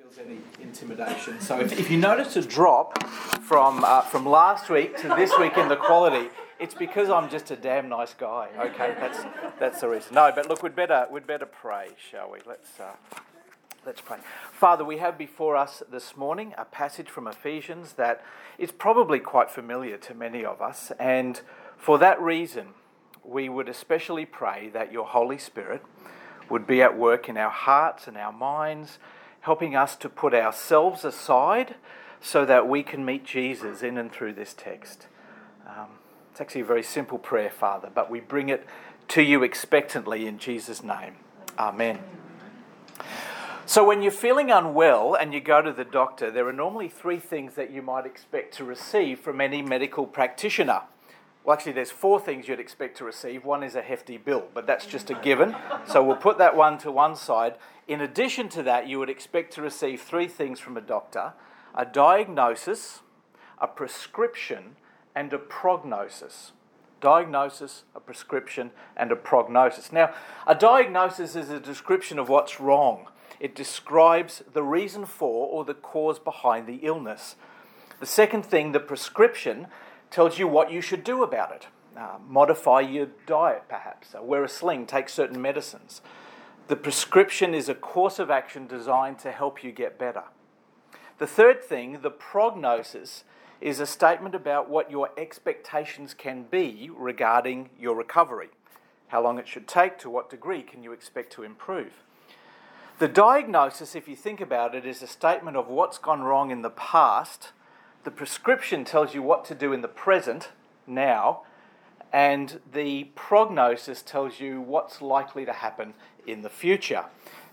feels any intimidation. So if, if you notice a drop from uh, from last week to this week in the quality, it's because I'm just a damn nice guy. Okay, that's that's the reason. No, but look, we'd better we'd better pray, shall we? Let's. Uh, Let's pray. Father, we have before us this morning a passage from Ephesians that is probably quite familiar to many of us, and for that reason, we would especially pray that your Holy Spirit would be at work in our hearts and our minds helping us to put ourselves aside so that we can meet Jesus in and through this text. Um, it's actually a very simple prayer, Father, but we bring it to you expectantly in Jesus' name. Amen. So, when you're feeling unwell and you go to the doctor, there are normally three things that you might expect to receive from any medical practitioner. Well, actually, there's four things you'd expect to receive. One is a hefty bill, but that's just a given. So we'll put that one to one side. In addition to that, you would expect to receive three things from a doctor a diagnosis, a prescription, and a prognosis. Diagnosis, a prescription, and a prognosis. Now, a diagnosis is a description of what's wrong, it describes the reason for or the cause behind the illness. The second thing, the prescription, tells you what you should do about it. Uh, modify your diet, perhaps. Uh, wear a sling, take certain medicines. The prescription is a course of action designed to help you get better. The third thing, the prognosis, is a statement about what your expectations can be regarding your recovery. How long it should take, to what degree can you expect to improve. The diagnosis, if you think about it, is a statement of what's gone wrong in the past the prescription tells you what to do in the present, now, and the prognosis tells you what's likely to happen in the future.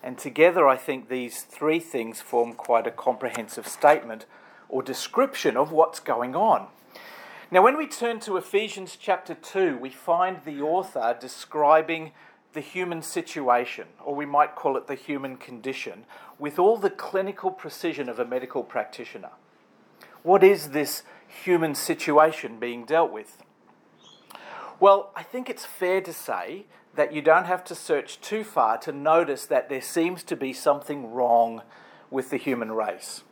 And together, I think these three things form quite a comprehensive statement or description of what's going on. Now, when we turn to Ephesians chapter 2, we find the author describing the human situation, or we might call it the human condition, with all the clinical precision of a medical practitioner. What is this human situation being dealt with? Well, I think it's fair to say that you don't have to search too far to notice that there seems to be something wrong with the human race.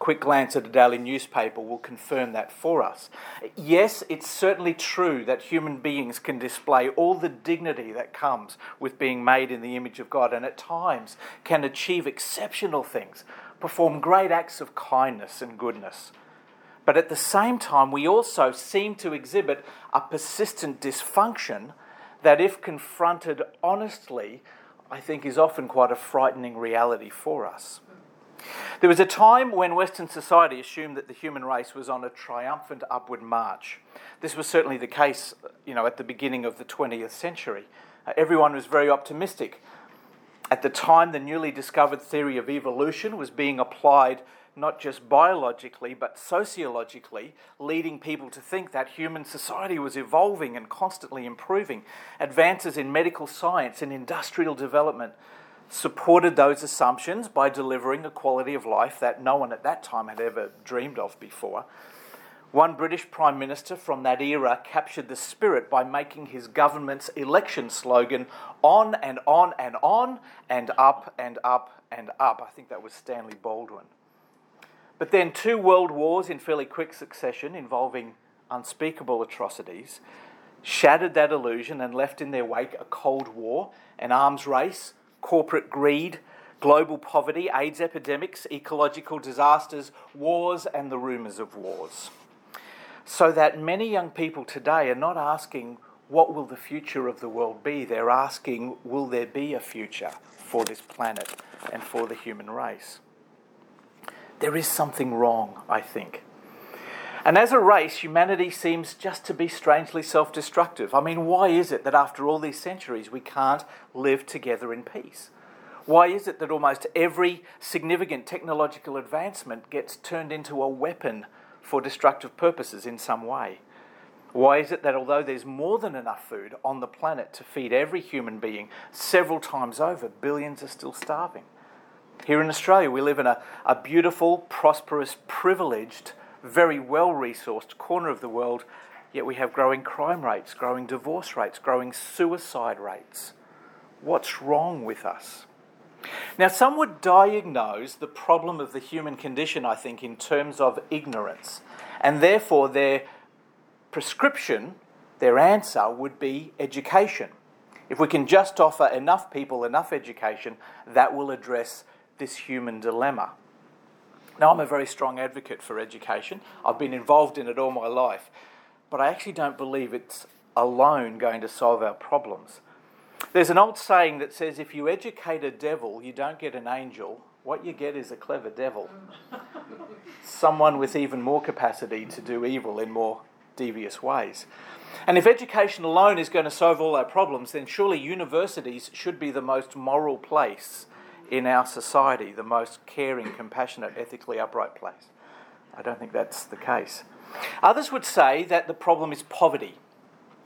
Quick glance at a daily newspaper will confirm that for us. Yes, it's certainly true that human beings can display all the dignity that comes with being made in the image of God and at times can achieve exceptional things perform great acts of kindness and goodness. But at the same time, we also seem to exhibit a persistent dysfunction that, if confronted honestly, I think is often quite a frightening reality for us. There was a time when Western society assumed that the human race was on a triumphant upward march. This was certainly the case, you know, at the beginning of the 20th century. Uh, everyone was very optimistic at the time, the newly discovered theory of evolution was being applied not just biologically but sociologically, leading people to think that human society was evolving and constantly improving. Advances in medical science and industrial development supported those assumptions by delivering a quality of life that no one at that time had ever dreamed of before. One British Prime Minister from that era captured the spirit by making his government's election slogan on and on and on and up and up and up. I think that was Stanley Baldwin. But then two world wars in fairly quick succession involving unspeakable atrocities shattered that illusion and left in their wake a Cold War, an arms race, corporate greed, global poverty, AIDS epidemics, ecological disasters, wars, and the rumours of wars so that many young people today are not asking, what will the future of the world be? They're asking, will there be a future for this planet and for the human race? There is something wrong, I think. And as a race, humanity seems just to be strangely self destructive. I mean, why is it that after all these centuries we can't live together in peace? Why is it that almost every significant technological advancement gets turned into a weapon for destructive purposes in some way? Why is it that although there's more than enough food on the planet to feed every human being several times over, billions are still starving? Here in Australia, we live in a, a beautiful, prosperous, privileged, very well resourced corner of the world, yet we have growing crime rates, growing divorce rates, growing suicide rates. What's wrong with us? Now, some would diagnose the problem of the human condition, I think, in terms of ignorance, and therefore their prescription, their answer would be education. If we can just offer enough people enough education, that will address this human dilemma. Now, I'm a very strong advocate for education. I've been involved in it all my life, but I actually don't believe it's alone going to solve our problems. There's an old saying that says if you educate a devil, you don't get an angel. What you get is a clever devil. Someone with even more capacity to do evil in more devious ways. And if education alone is going to solve all our problems, then surely universities should be the most moral place in our society, the most caring, compassionate, ethically upright place. I don't think that's the case. Others would say that the problem is poverty.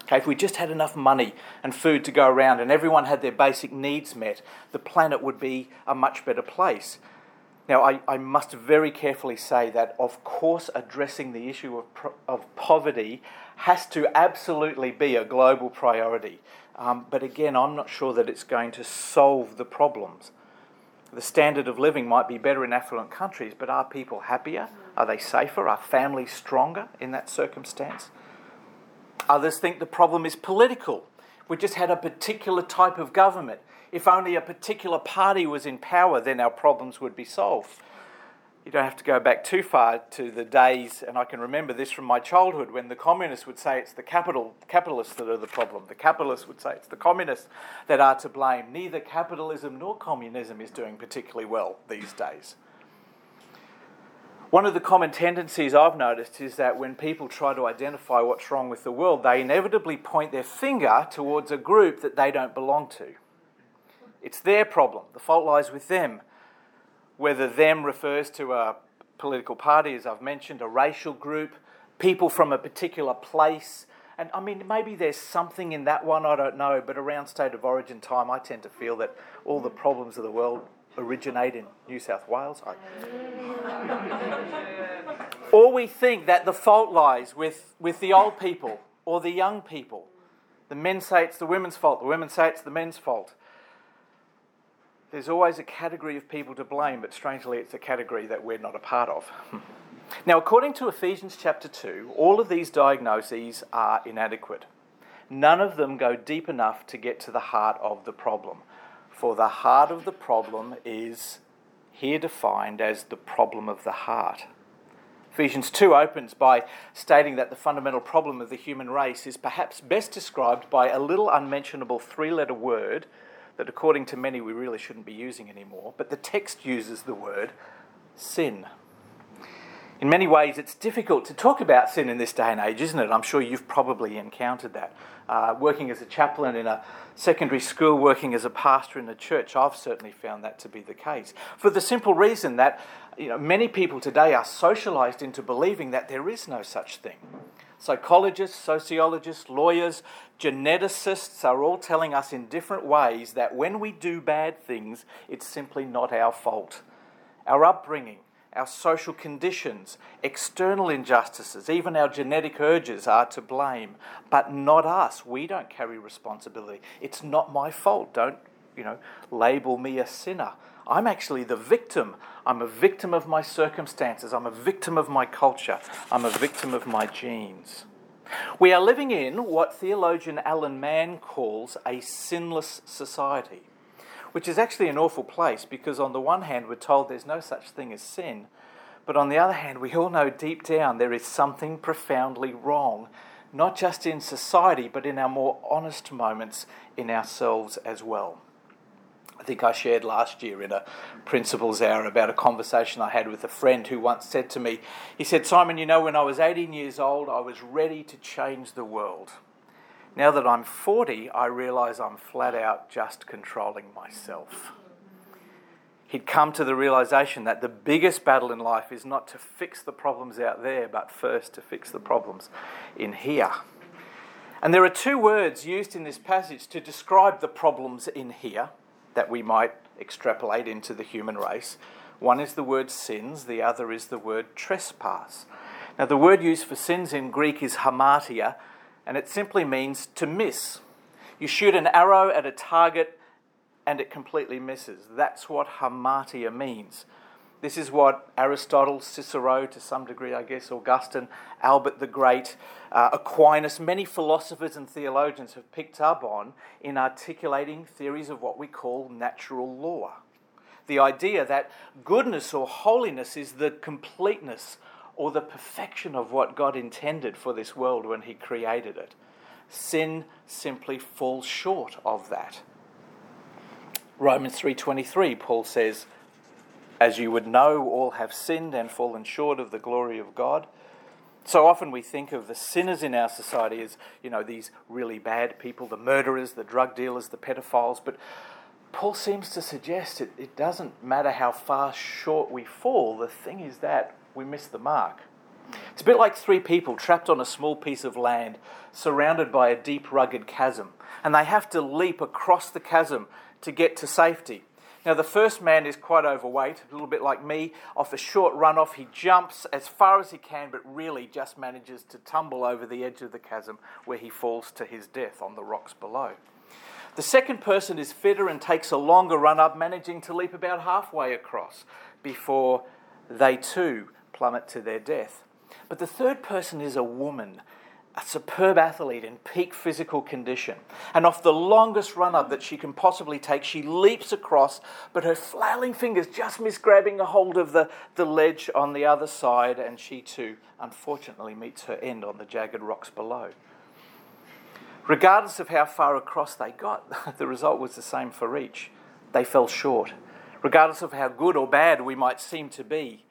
Okay, if we just had enough money and food to go around and everyone had their basic needs met, the planet would be a much better place. Now, I, I must very carefully say that, of course, addressing the issue of, of poverty has to absolutely be a global priority. Um, but again, I'm not sure that it's going to solve the problems. The standard of living might be better in affluent countries, but are people happier? Are they safer? Are families stronger in that circumstance? Others think the problem is political. We just had a particular type of government. If only a particular party was in power, then our problems would be solved. You don't have to go back too far to the days, and I can remember this from my childhood when the communists would say it's the capital, capitalists that are the problem. The capitalists would say it's the communists that are to blame. Neither capitalism nor communism is doing particularly well these days. One of the common tendencies I've noticed is that when people try to identify what's wrong with the world, they inevitably point their finger towards a group that they don't belong to. It's their problem. The fault lies with them whether them refers to a political party, as I've mentioned, a racial group, people from a particular place. And I mean, maybe there's something in that one, I don't know, but around state of origin time, I tend to feel that all the problems of the world originate in New South Wales. I... or we think that the fault lies with, with the old people or the young people. The men say it's the women's fault, the women say it's the men's fault. There's always a category of people to blame, but strangely, it's a category that we're not a part of. now, according to Ephesians chapter 2, all of these diagnoses are inadequate. None of them go deep enough to get to the heart of the problem. For the heart of the problem is here defined as the problem of the heart. Ephesians 2 opens by stating that the fundamental problem of the human race is perhaps best described by a little unmentionable three letter word that, according to many, we really shouldn't be using anymore, but the text uses the word sin. In many ways, it's difficult to talk about sin in this day and age, isn't it? I'm sure you've probably encountered that. Uh, working as a chaplain in a secondary school, working as a pastor in a church, I've certainly found that to be the case. For the simple reason that you know, many people today are socialized into believing that there is no such thing. Psychologists, sociologists, lawyers, geneticists are all telling us in different ways that when we do bad things, it's simply not our fault. Our upbringing, our social conditions, external injustices, even our genetic urges are to blame, but not us. We don't carry responsibility. It's not my fault. Don't, you know, label me a sinner. I'm actually the victim. I'm a victim of my circumstances. I'm a victim of my culture. I'm a victim of my genes. We are living in what theologian Alan Mann calls a sinless society, which is actually an awful place because, on the one hand, we're told there's no such thing as sin, but on the other hand, we all know deep down there is something profoundly wrong, not just in society, but in our more honest moments in ourselves as well. I think I shared last year in a principals hour about a conversation I had with a friend who once said to me, he said, Simon, you know, when I was 18 years old, I was ready to change the world. Now that I'm 40, I realise I'm flat out just controlling myself. He'd come to the realization that the biggest battle in life is not to fix the problems out there, but first to fix the problems in here. And there are two words used in this passage to describe the problems in here that we might extrapolate into the human race. One is the word sins, the other is the word trespass. Now, the word used for sins in Greek is hamartia, and it simply means to miss. You shoot an arrow at a target and it completely misses. That's what hamartia means. This is what Aristotle, Cicero, to some degree, I guess, Augustine, Albert the Great, uh, Aquinas, many philosophers and theologians have picked up on in articulating theories of what we call natural law. The idea that goodness or holiness is the completeness or the perfection of what God intended for this world when He created it. Sin simply falls short of that. Romans 3:23 Paul says as you would know all have sinned and fallen short of the glory of God. So often we think of the sinners in our society as, you know, these really bad people, the murderers, the drug dealers, the pedophiles, but Paul seems to suggest it, it doesn't matter how far short we fall, the thing is that we miss the mark. It's a bit like three people trapped on a small piece of land surrounded by a deep, rugged chasm, and they have to leap across the chasm to get to safety. Now, the first man is quite overweight, a little bit like me. Off a short runoff, he jumps as far as he can, but really just manages to tumble over the edge of the chasm where he falls to his death on the rocks below. The second person is fitter and takes a longer run up, managing to leap about halfway across before they too plummet to their death. But the third person is a woman, a superb athlete in peak physical condition. And off the longest run up that she can possibly take, she leaps across, but her flailing fingers just miss grabbing a hold of the, the ledge on the other side, and she too, unfortunately, meets her end on the jagged rocks below. Regardless of how far across they got, the result was the same for each. They fell short. Regardless of how good or bad we might seem to be,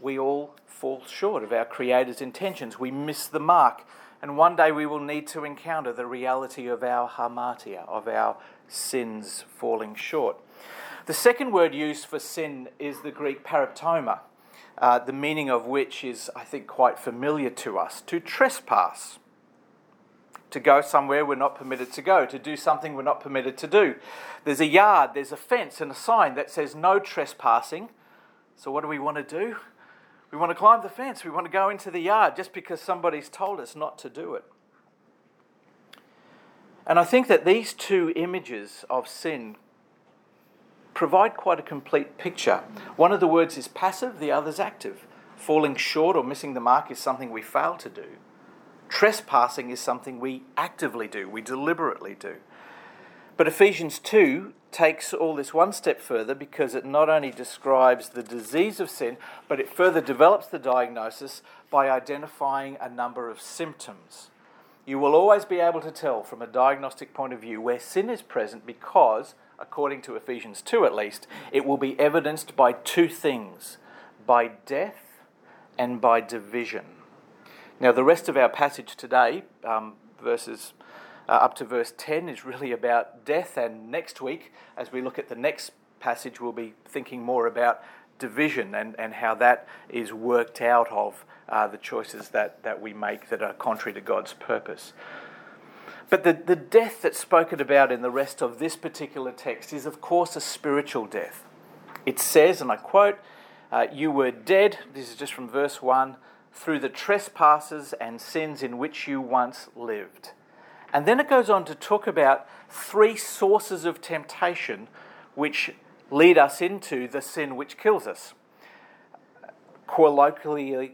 we all fall short of our Creator's intentions. We miss the mark. And one day we will need to encounter the reality of our hamartia, of our sins falling short. The second word used for sin is the Greek paraptoma, uh, the meaning of which is, I think, quite familiar to us to trespass. To go somewhere we're not permitted to go, to do something we're not permitted to do. There's a yard, there's a fence, and a sign that says no trespassing. So, what do we want to do? We want to climb the fence. We want to go into the yard just because somebody's told us not to do it. And I think that these two images of sin provide quite a complete picture. One of the words is passive, the other is active. Falling short or missing the mark is something we fail to do. Trespassing is something we actively do, we deliberately do. But Ephesians 2 takes all this one step further because it not only describes the disease of sin, but it further develops the diagnosis by identifying a number of symptoms. You will always be able to tell from a diagnostic point of view where sin is present because, according to Ephesians 2 at least, it will be evidenced by two things by death and by division. Now, the rest of our passage today, um, verses uh, up to verse 10 is really about death, and next week, as we look at the next passage, we'll be thinking more about division and, and how that is worked out of uh, the choices that, that we make that are contrary to God's purpose. But the, the death that's spoken about in the rest of this particular text is, of course, a spiritual death. It says, and I quote, uh, You were dead, this is just from verse 1, through the trespasses and sins in which you once lived. And then it goes on to talk about three sources of temptation which lead us into the sin which kills us. Colloquially,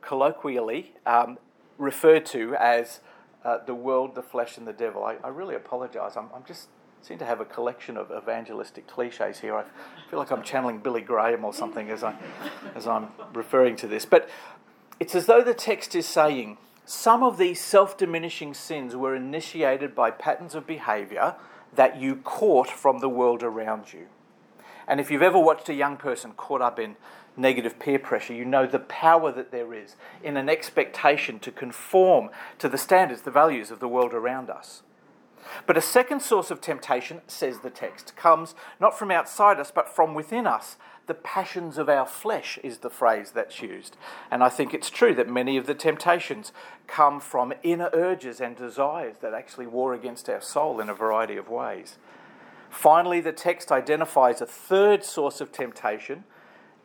colloquially um, referred to as uh, the world, the flesh, and the devil. I, I really apologize. I'm, I'm, just seem to have a collection of evangelistic cliches here. I feel like I'm channeling Billy Graham or something as, I, as I'm referring to this. But it's as though the text is saying some of these self diminishing sins were initiated by patterns of behavior that you caught from the world around you. And if you've ever watched a young person caught up in negative peer pressure, you know the power that there is in an expectation to conform to the standards, the values of the world around us. But a second source of temptation, says the text, comes not from outside us, but from within us, the passions of our flesh is the phrase that's used. And I think it's true that many of the temptations come from inner urges and desires that actually war against our soul in a variety of ways. Finally, the text identifies a third source of temptation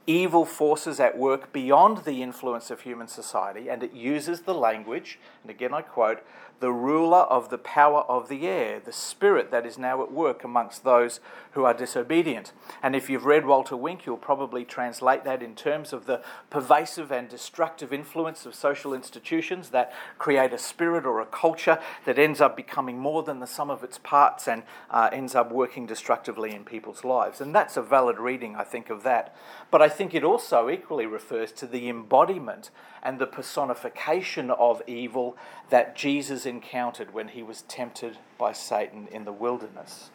evil forces at work beyond the influence of human society, and it uses the language, and again I quote, the ruler of the power of the air, the spirit that is now at work amongst those who are disobedient. And if you've read Walter Wink, you'll probably translate that in terms of the pervasive and destructive influence of social institutions that create a spirit or a culture that ends up becoming more than the sum of its parts and uh, ends up working destructively in people's lives. And that's a valid reading, I think, of that. But I think it also equally refers to the embodiment and the personification of evil that Jesus encountered when he was tempted by Satan in the wilderness.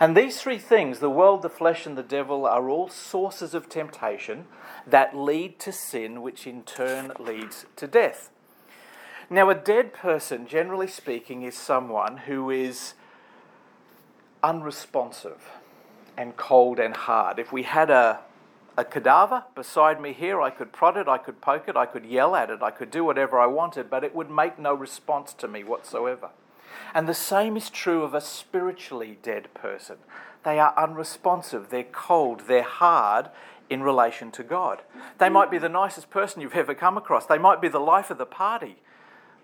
And these three things, the world, the flesh, and the devil, are all sources of temptation that lead to sin, which in turn leads to death. Now, a dead person, generally speaking, is someone who is unresponsive and cold and hard. If we had a a cadaver beside me here. I could prod it, I could poke it, I could yell at it, I could do whatever I wanted, but it would make no response to me whatsoever. And the same is true of a spiritually dead person. They are unresponsive, they're cold, they're hard in relation to God. They might be the nicest person you've ever come across, they might be the life of the party.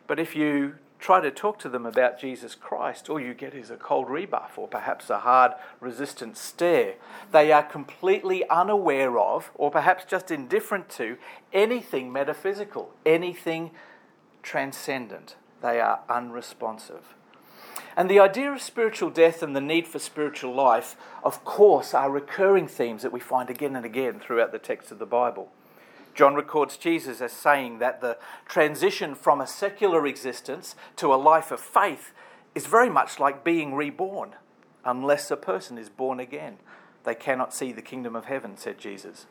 But if you try to talk to them about Jesus Christ, all you get is a cold rebuff or perhaps a hard, resistant stare. They are completely unaware of, or perhaps just indifferent to, anything metaphysical, anything transcendent. They are unresponsive. And the idea of spiritual death and the need for spiritual life, of course, are recurring themes that we find again and again throughout the text of the Bible. John records Jesus as saying that the transition from a secular existence to a life of faith is very much like being reborn. Unless a person is born again, they cannot see the kingdom of heaven, said Jesus.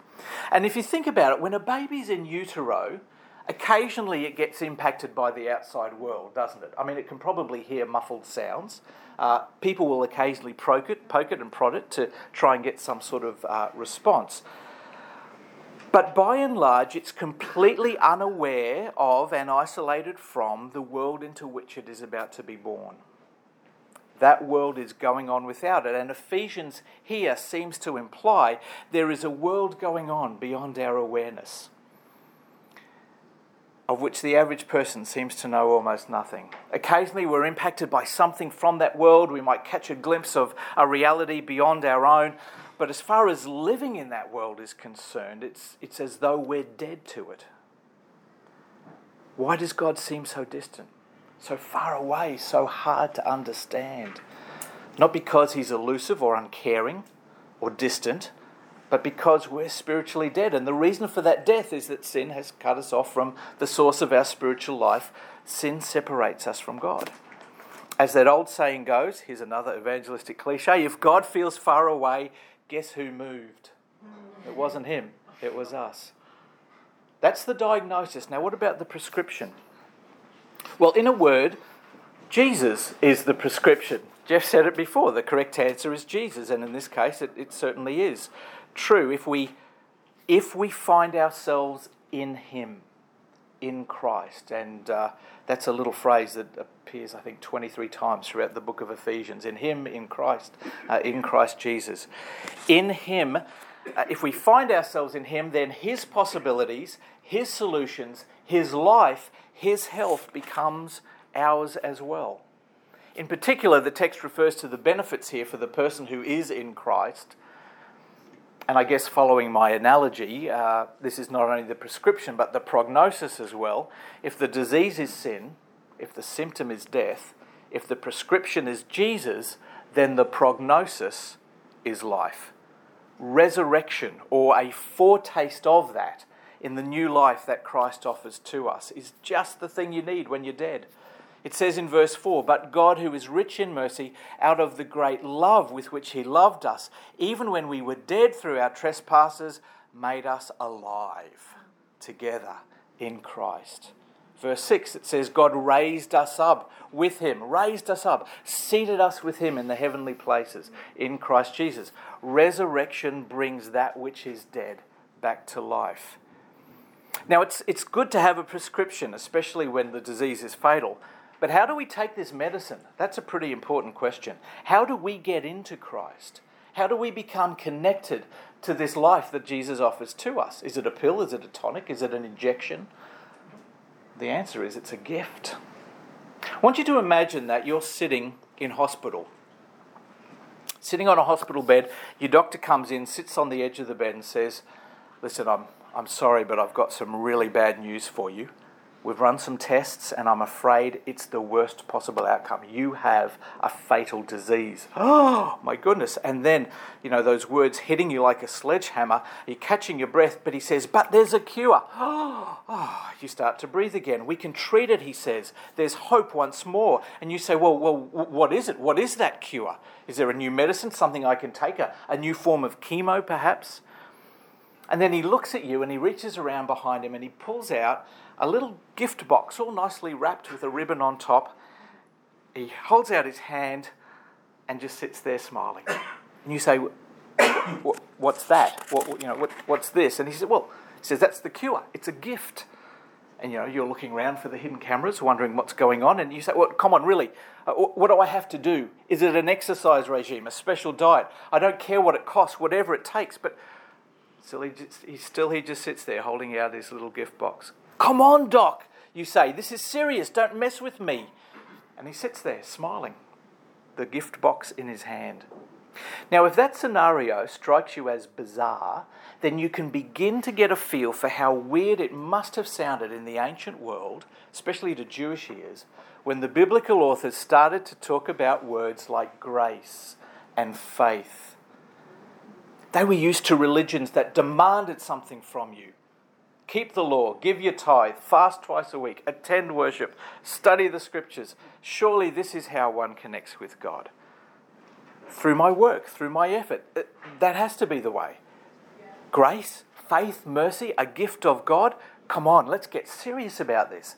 And if you think about it, when a baby's in utero, occasionally it gets impacted by the outside world, doesn't it? I mean, it can probably hear muffled sounds. Uh, people will occasionally poke it, poke it and prod it to try and get some sort of uh, response. But by and large, it's completely unaware of and isolated from the world into which it is about to be born. That world is going on without it. And Ephesians here seems to imply there is a world going on beyond our awareness, of which the average person seems to know almost nothing. Occasionally, we're impacted by something from that world. We might catch a glimpse of a reality beyond our own. But as far as living in that world is concerned, it's, it's as though we're dead to it. Why does God seem so distant, so far away, so hard to understand? Not because he's elusive or uncaring or distant, but because we're spiritually dead. And the reason for that death is that sin has cut us off from the source of our spiritual life. Sin separates us from God. As that old saying goes, here's another evangelistic cliche if God feels far away, guess who moved? It wasn't him, it was us. That's the diagnosis. Now, what about the prescription? Well, in a word, Jesus is the prescription. Jeff said it before. The correct answer is Jesus, and in this case, it, it certainly is true. If we, if we find ourselves in Him, in Christ, and uh, that's a little phrase that appears, I think, 23 times throughout the book of Ephesians. In Him, in Christ, uh, in Christ Jesus. In Him, uh, if we find ourselves in Him, then His possibilities, His solutions, His life, His health becomes ours as well. In particular, the text refers to the benefits here for the person who is in Christ. And I guess following my analogy, uh, this is not only the prescription but the prognosis as well. If the disease is sin, if the symptom is death, if the prescription is Jesus, then the prognosis is life. Resurrection, or a foretaste of that in the new life that Christ offers to us, is just the thing you need when you're dead. It says in verse 4 But God, who is rich in mercy, out of the great love with which He loved us, even when we were dead through our trespasses, made us alive together in Christ. Verse 6, it says, God raised us up with him, raised us up, seated us with him in the heavenly places in Christ Jesus. Resurrection brings that which is dead back to life. Now, it's, it's good to have a prescription, especially when the disease is fatal. But how do we take this medicine? That's a pretty important question. How do we get into Christ? How do we become connected to this life that Jesus offers to us? Is it a pill? Is it a tonic? Is it an injection? The answer is it's a gift. I want you to imagine that you're sitting in hospital. Sitting on a hospital bed, your doctor comes in, sits on the edge of the bed, and says, Listen, I'm, I'm sorry, but I've got some really bad news for you. We've run some tests, and I'm afraid it's the worst possible outcome. You have a fatal disease. Oh, my goodness. And then, you know, those words hitting you like a sledgehammer, you're catching your breath, but he says, But there's a cure. Oh, you start to breathe again. We can treat it, he says. There's hope once more. And you say, Well, well what is it? What is that cure? Is there a new medicine, something I can take, a, a new form of chemo perhaps? And then he looks at you and he reaches around behind him and he pulls out a little gift box, all nicely wrapped with a ribbon on top. He holds out his hand and just sits there smiling. And you say, What's that? What, you know, what, what's this? And he says, Well, he says, That's the cure. It's a gift. And you know, you're looking around for the hidden cameras, wondering what's going on. And you say, Well, come on, really? Uh, what do I have to do? Is it an exercise regime, a special diet? I don't care what it costs, whatever it takes. But still, he, just, he still he just sits there holding out his little gift box. Come on, Doc, you say. This is serious. Don't mess with me. And he sits there smiling, the gift box in his hand. Now, if that scenario strikes you as bizarre, then you can begin to get a feel for how weird it must have sounded in the ancient world, especially to Jewish ears, when the biblical authors started to talk about words like grace and faith. They were used to religions that demanded something from you Keep the law, give your tithe, fast twice a week, attend worship, study the scriptures. Surely this is how one connects with God. Through my work, through my effort. Uh, that has to be the way. Grace, faith, mercy, a gift of God. Come on, let's get serious about this.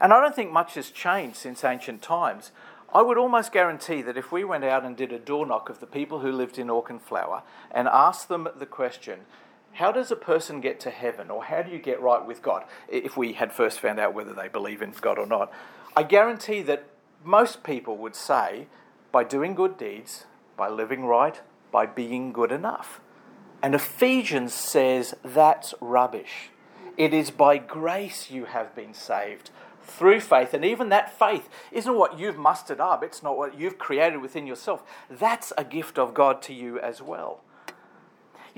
And I don't think much has changed since ancient times. I would almost guarantee that if we went out and did a door knock of the people who lived in Auchenflower and asked them the question, how does a person get to heaven, or how do you get right with God? If we had first found out whether they believe in God or not, I guarantee that most people would say by doing good deeds, by living right, by being good enough. And Ephesians says that's rubbish. It is by grace you have been saved through faith. And even that faith isn't what you've mustered up, it's not what you've created within yourself. That's a gift of God to you as well.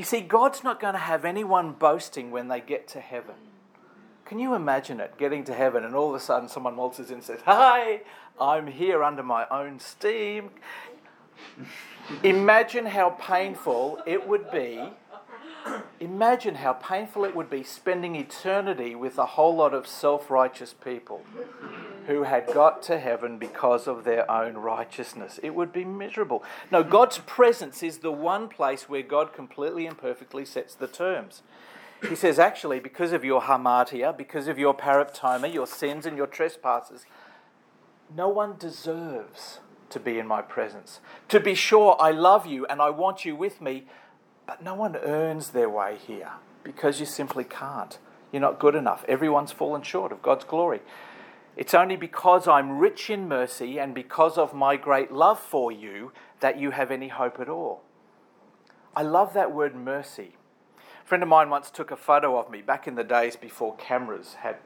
You see, God's not going to have anyone boasting when they get to heaven. Can you imagine it, getting to heaven, and all of a sudden someone waltzes in and says, Hi, I'm here under my own steam. Imagine how painful it would be. Imagine how painful it would be spending eternity with a whole lot of self righteous people who had got to heaven because of their own righteousness. It would be miserable. No, God's presence is the one place where God completely and perfectly sets the terms. He says, actually, because of your hamartia, because of your paraptoma, your sins and your trespasses, no one deserves to be in my presence. To be sure, I love you and I want you with me, but no one earns their way here because you simply can't. You're not good enough. Everyone's fallen short of God's glory. It's only because I'm rich in mercy and because of my great love for you that you have any hope at all. I love that word mercy. A friend of mine once took a photo of me back in the days before cameras had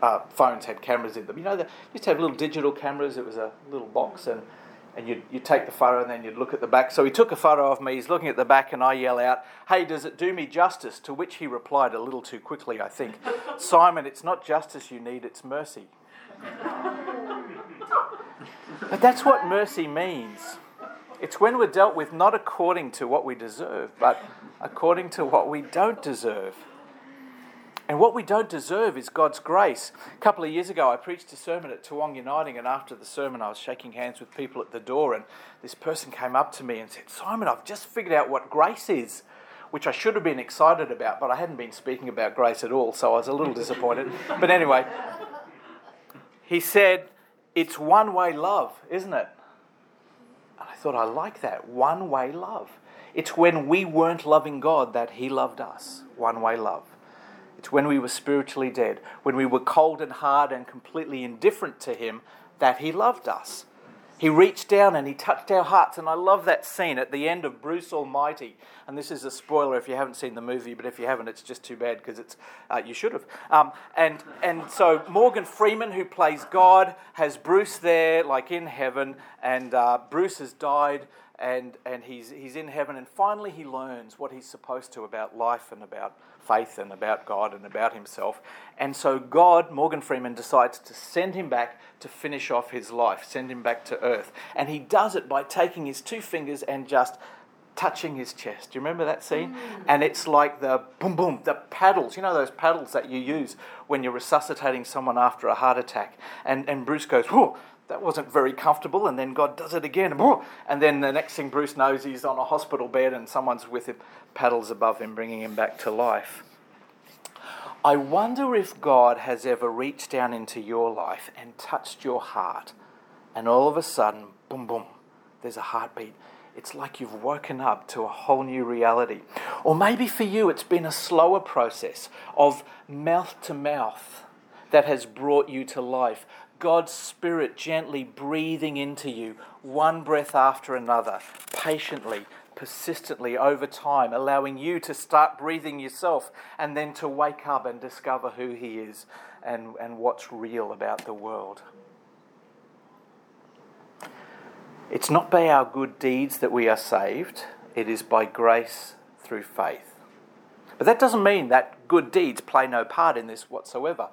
uh, phones had cameras in them. You know, they used to have little digital cameras. It was a little box, and and you'd, you'd take the photo and then you'd look at the back. So he took a photo of me, he's looking at the back, and I yell out, Hey, does it do me justice? To which he replied a little too quickly, I think, Simon, it's not justice you need, it's mercy. But that's what mercy means. It's when we're dealt with not according to what we deserve, but according to what we don't deserve. And what we don't deserve is God's grace. A couple of years ago, I preached a sermon at Toowong Uniting, and after the sermon, I was shaking hands with people at the door, and this person came up to me and said, Simon, I've just figured out what grace is, which I should have been excited about, but I hadn't been speaking about grace at all, so I was a little disappointed. But anyway, he said, It's one way love, isn't it? And I thought, I like that. One way love. It's when we weren't loving God that He loved us. One way love. It's when we were spiritually dead, when we were cold and hard and completely indifferent to Him, that He loved us. He reached down and he touched our hearts. And I love that scene at the end of Bruce Almighty. And this is a spoiler if you haven't seen the movie, but if you haven't, it's just too bad because it's uh, you should have. Um, and and so Morgan Freeman, who plays God, has Bruce there, like in heaven, and uh, Bruce has died and, and he's, he's in heaven, and finally he learns what he's supposed to about life and about faith and about God and about himself. And so God, Morgan Freeman, decides to send him back to finish off his life, send him back to earth. And he does it by taking his two fingers and just touching his chest. Do you remember that scene? Mm. And it's like the boom, boom, the paddles. You know those paddles that you use when you're resuscitating someone after a heart attack. And, and Bruce goes, whoa, that wasn't very comfortable. And then God does it again. And then the next thing Bruce knows, he's on a hospital bed and someone's with him, paddles above him, bringing him back to life. I wonder if God has ever reached down into your life and touched your heart, and all of a sudden, boom, boom, there's a heartbeat. It's like you've woken up to a whole new reality. Or maybe for you, it's been a slower process of mouth to mouth that has brought you to life. God's Spirit gently breathing into you, one breath after another, patiently, persistently over time, allowing you to start breathing yourself and then to wake up and discover who He is and, and what's real about the world. It's not by our good deeds that we are saved, it is by grace through faith. But that doesn't mean that good deeds play no part in this whatsoever.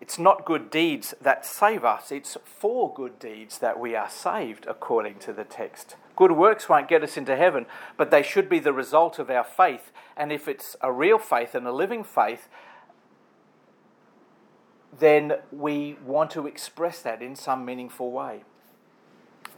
It's not good deeds that save us, it's for good deeds that we are saved, according to the text. Good works won't get us into heaven, but they should be the result of our faith. And if it's a real faith and a living faith, then we want to express that in some meaningful way.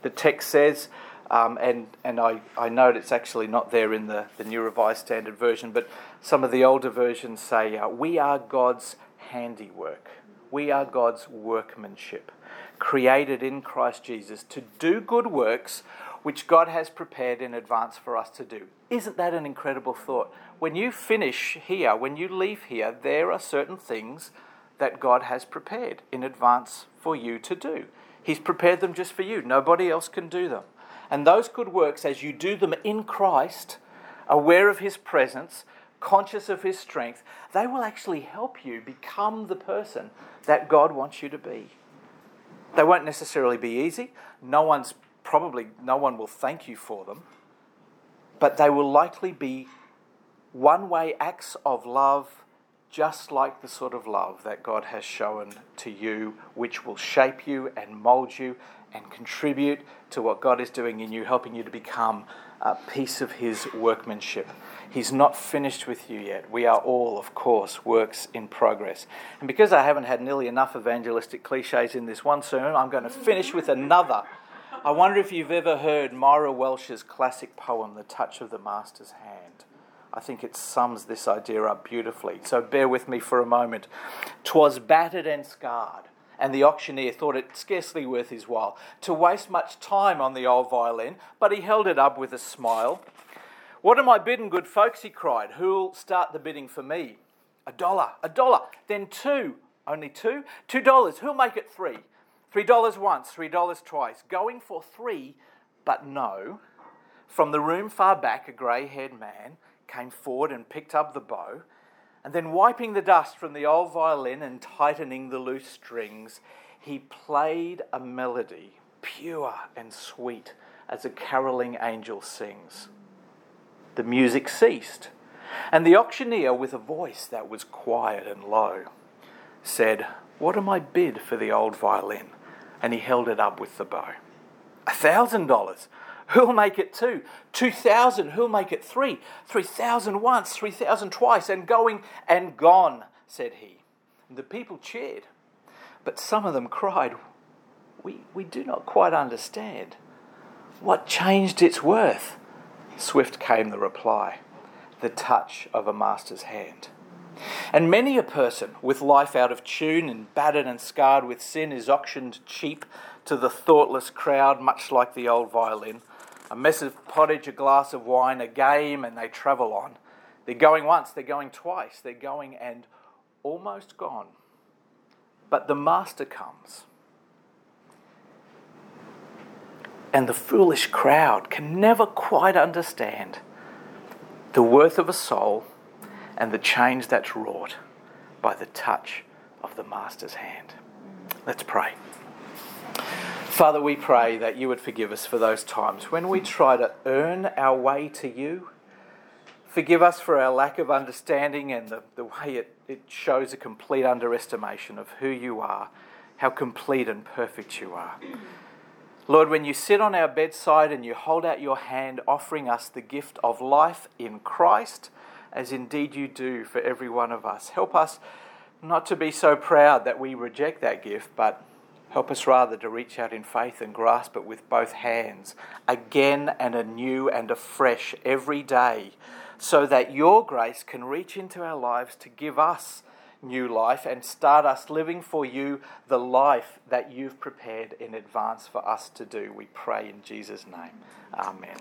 The text says, um, and, and I, I note it's actually not there in the, the New Revised Standard Version, but some of the older versions say, uh, We are God's handiwork. We are God's workmanship, created in Christ Jesus to do good works which God has prepared in advance for us to do. Isn't that an incredible thought? When you finish here, when you leave here, there are certain things that God has prepared in advance for you to do. He's prepared them just for you. Nobody else can do them. And those good works, as you do them in Christ, aware of His presence, conscious of His strength, they will actually help you become the person that God wants you to be. They won't necessarily be easy. No one's probably, no one will thank you for them. But they will likely be one way acts of love, just like the sort of love that God has shown to you, which will shape you and mold you and contribute to what God is doing in you, helping you to become a piece of His workmanship. He's not finished with you yet. We are all, of course, works in progress. And because I haven't had nearly enough evangelistic cliches in this one sermon, I'm going to finish with another. I wonder if you've ever heard Myra Welch's classic poem, The Touch of the Master's Hand. I think it sums this idea up beautifully. So bear with me for a moment. Twas battered and scarred, and the auctioneer thought it scarcely worth his while to waste much time on the old violin, but he held it up with a smile what am I bidding, good folks? he cried. Who'll start the bidding for me? A dollar, a dollar, then two. Only two? Two dollars. Who'll make it three? Three dollars once, three dollars twice. Going for three, but no. From the room far back, a grey haired man came forward and picked up the bow, and then wiping the dust from the old violin and tightening the loose strings, he played a melody, pure and sweet, as a caroling angel sings. The music ceased, and the auctioneer, with a voice that was quiet and low, said, What am I bid for the old violin? And he held it up with the bow. A thousand dollars. Who'll make it two? Two thousand. Who'll make it three? Three thousand once, three thousand twice, and going and gone, said he. And the people cheered. But some of them cried, We, we do not quite understand. What changed its worth? Swift came the reply the touch of a master's hand. And many a person with life out of tune and battered and scarred with sin is auctioned cheap to the thoughtless crowd, much like the old violin. A mess of pottage, a glass of wine, a game, and they travel on. They're going once, they're going twice, they're going and almost gone. But the master comes. and the foolish crowd can never quite understand the worth of a soul and the change that's wrought by the touch of the Master's hand. Let's pray. Father, we pray that you would forgive us for those times when we try to earn our way to you. Forgive us for our lack of understanding and the, the way it, it shows a complete underestimation of who you are, how complete and perfect you are. Lord, when you sit on our bedside and you hold out your hand, offering us the gift of life in Christ, as indeed you do for every one of us, help us not to be so proud that we reject that gift, but help us rather to reach out in faith and grasp it with both hands, again and anew and afresh every day, so that your grace can reach into our lives to give us new life and start us living for you the life that you've prepared in advance for us to do. We pray in Jesus' name. Amen.